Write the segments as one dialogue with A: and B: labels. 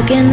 A: stuck in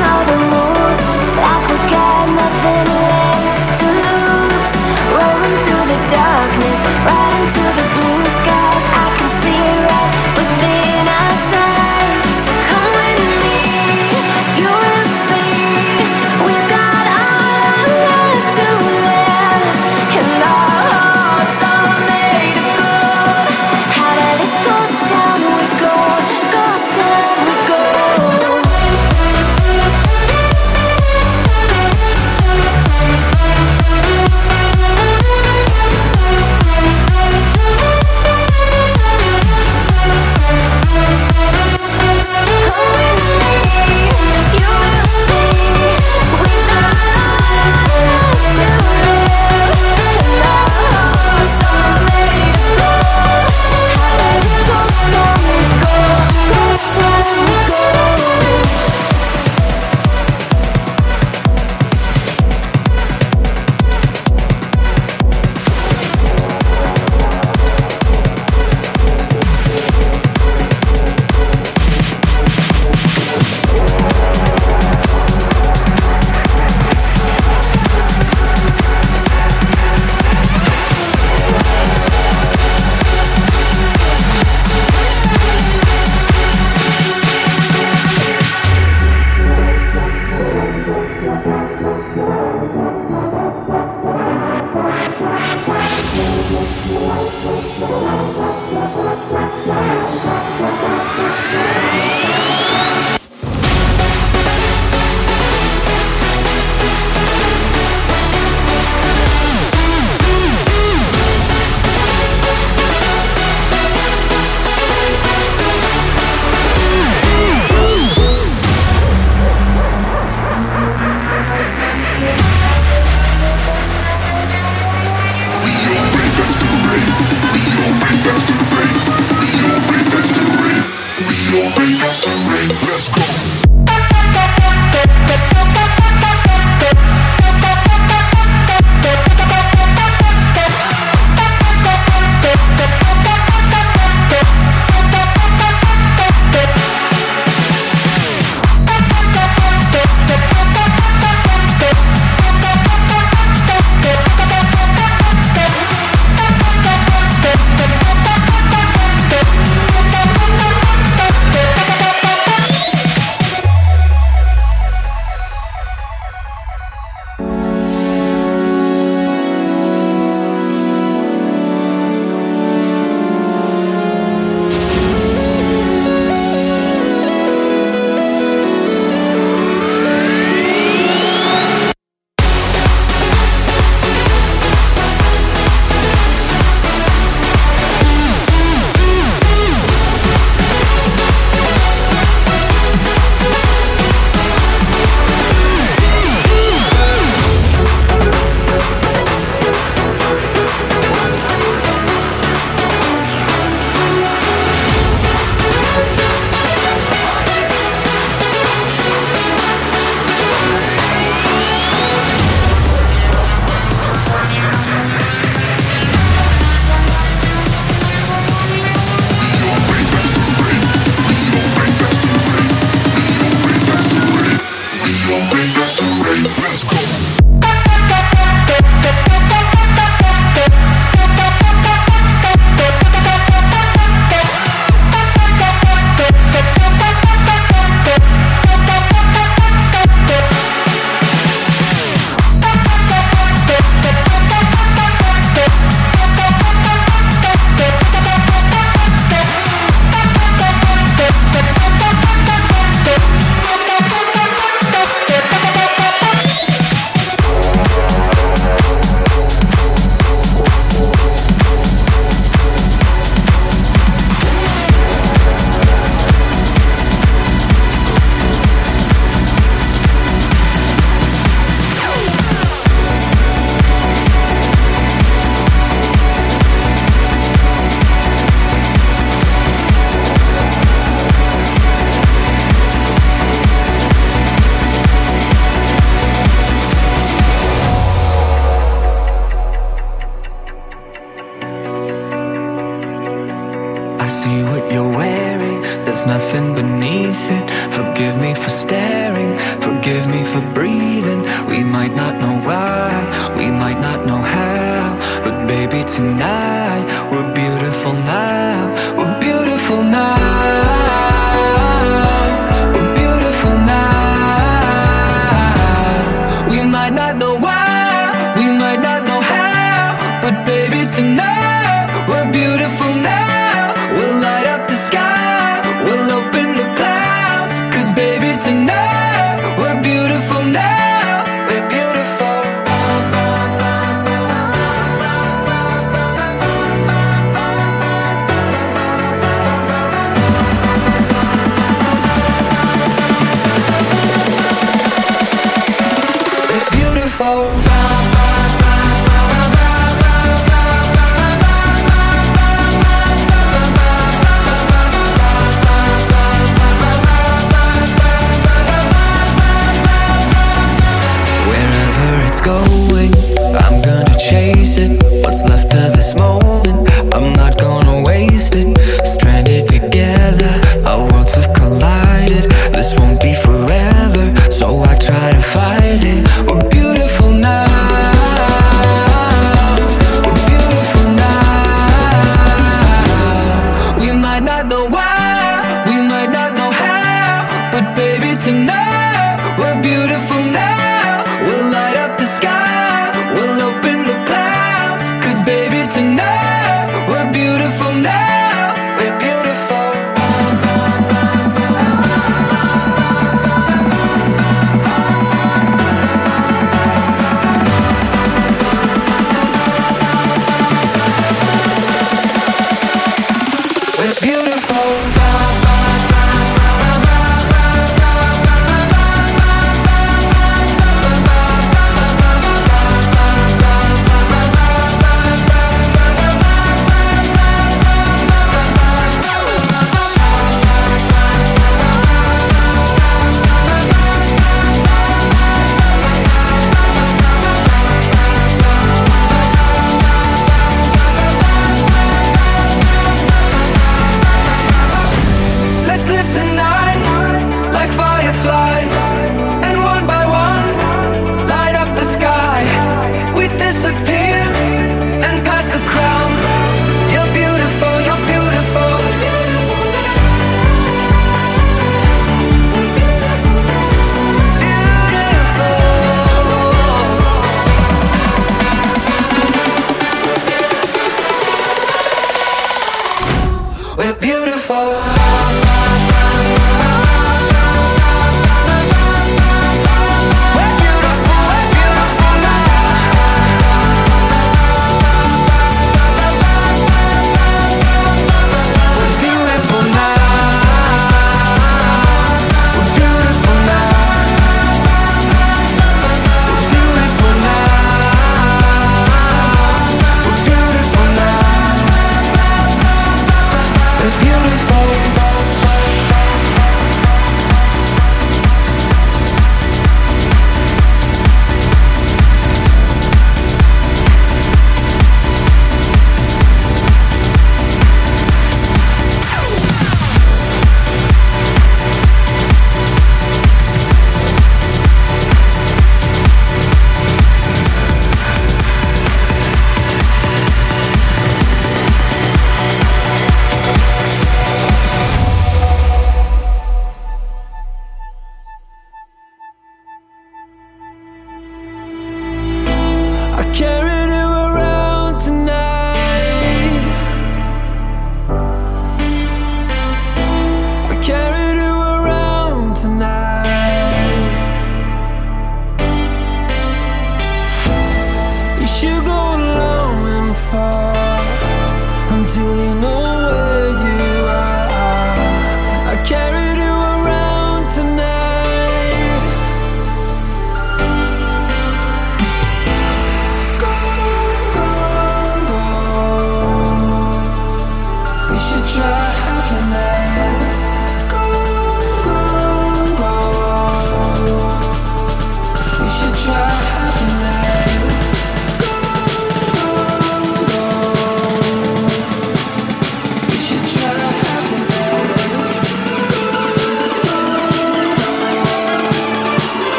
B: know the rules, like we got nothing. That's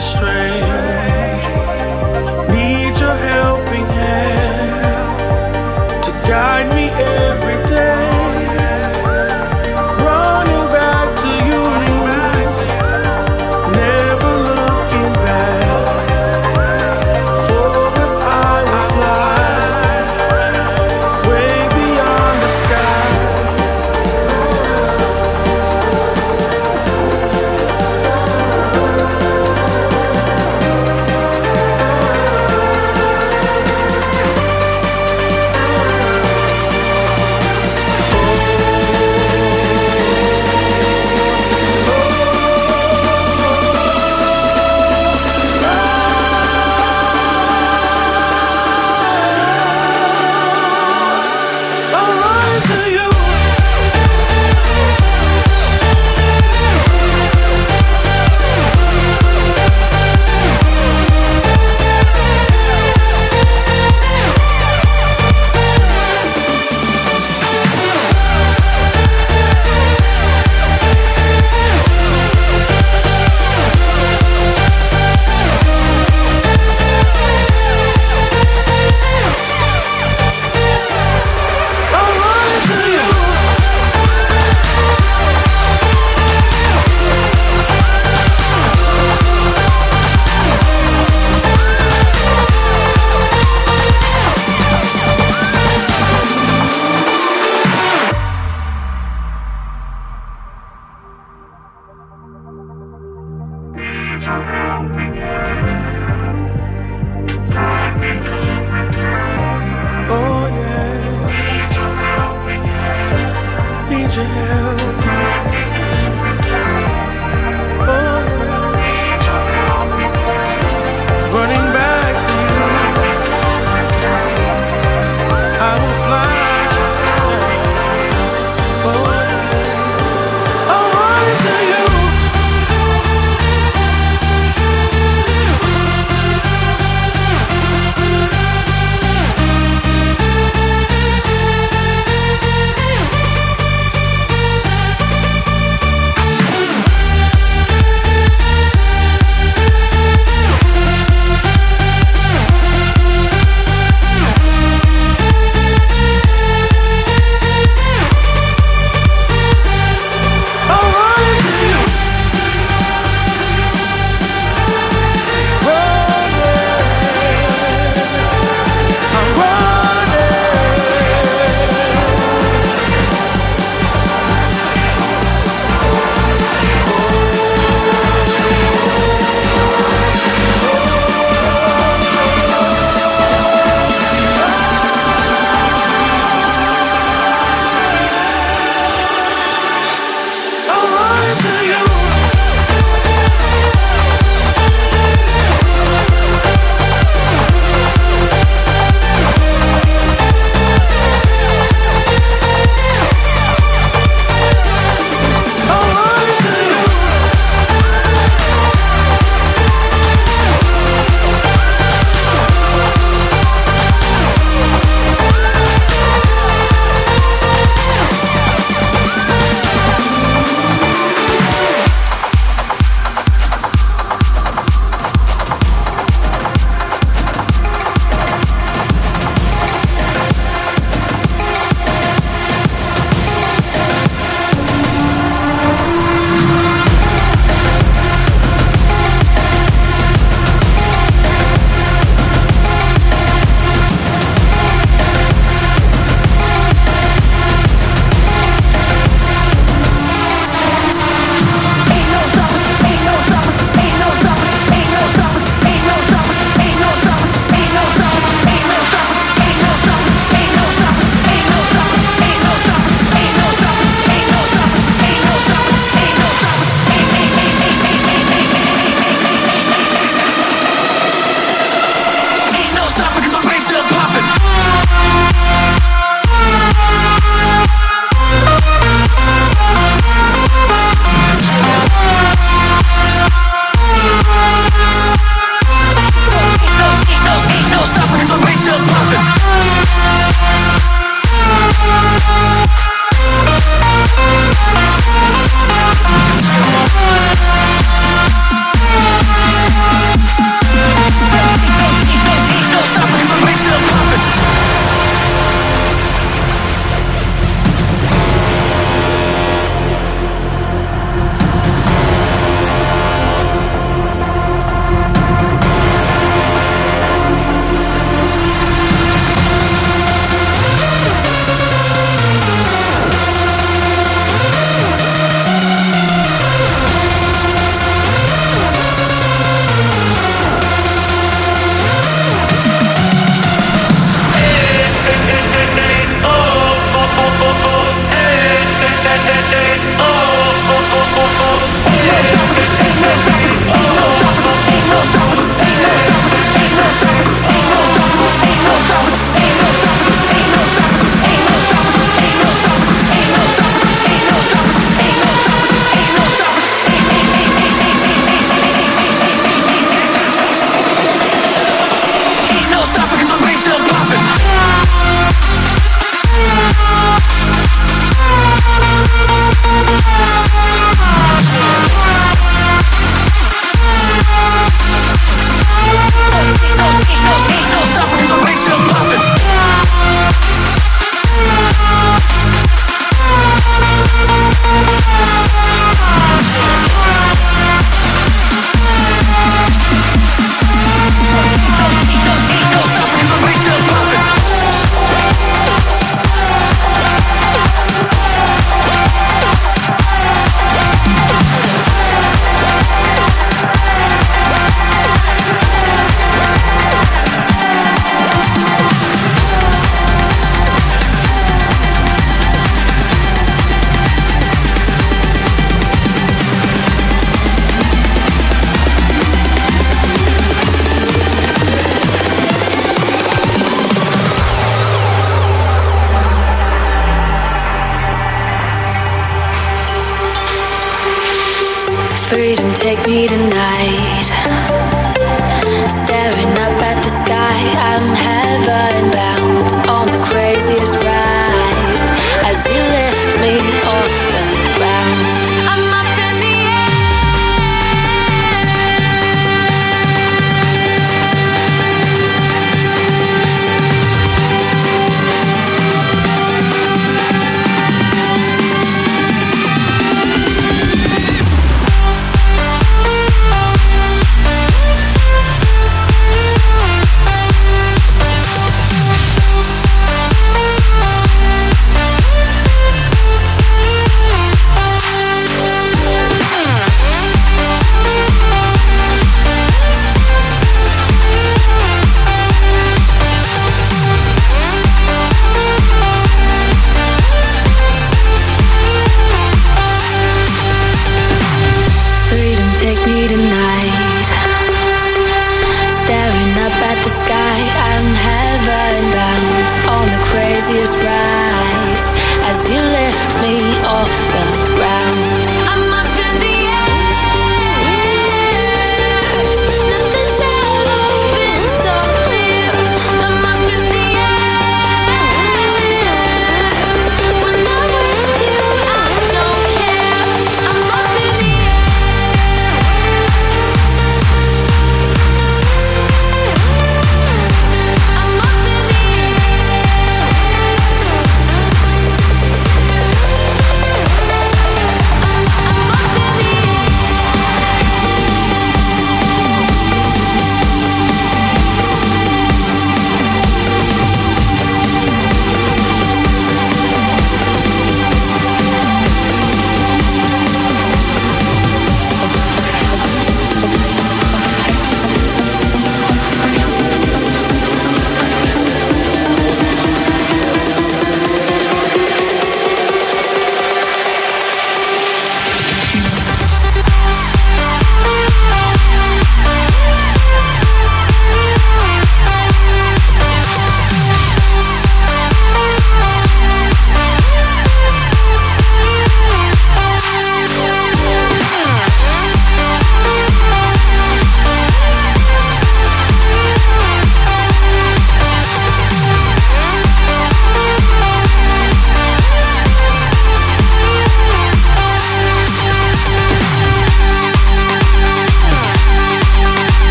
C: straight. down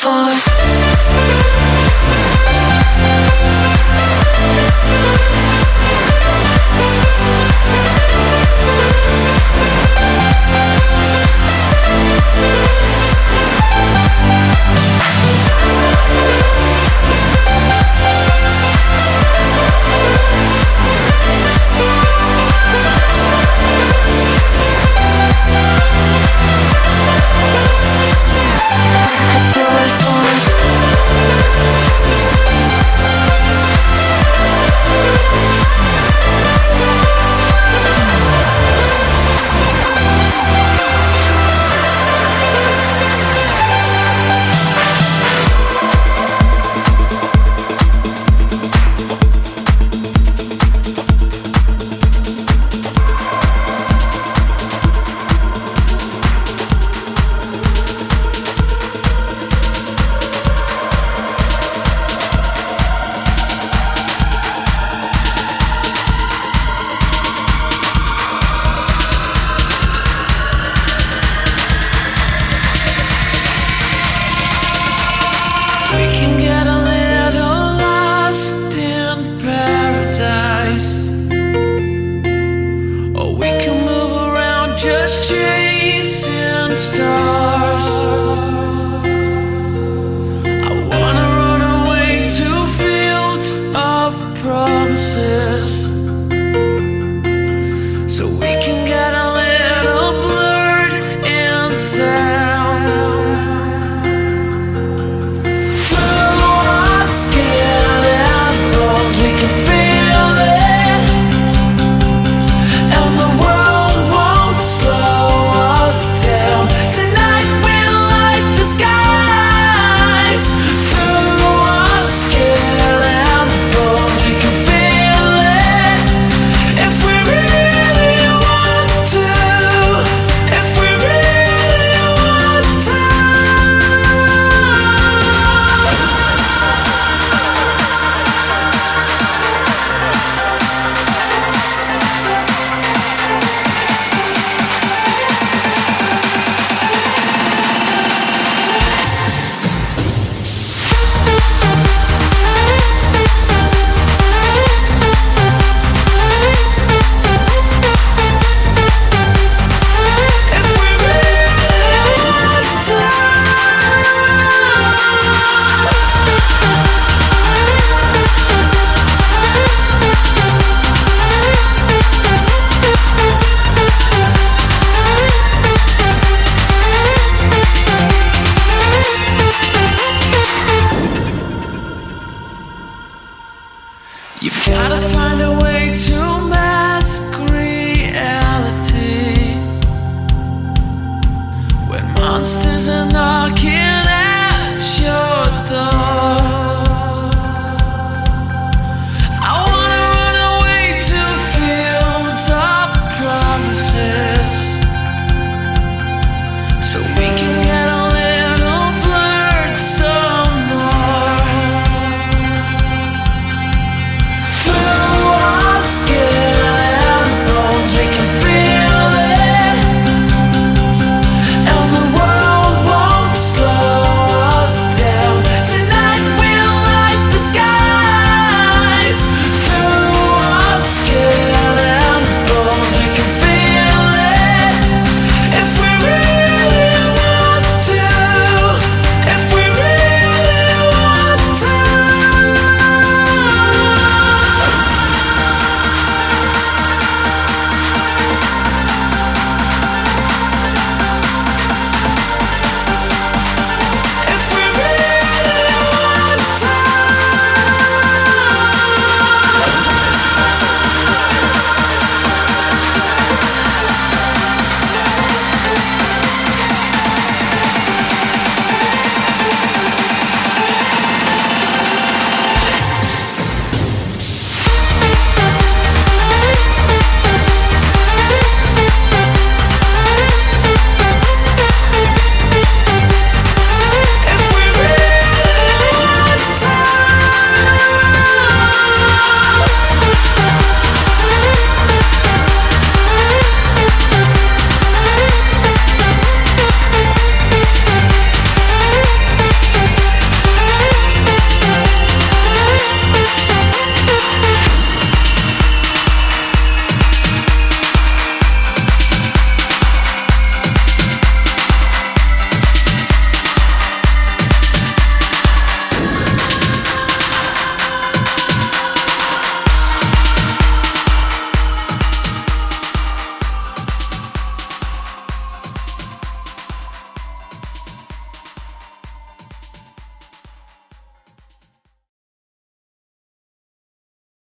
B: for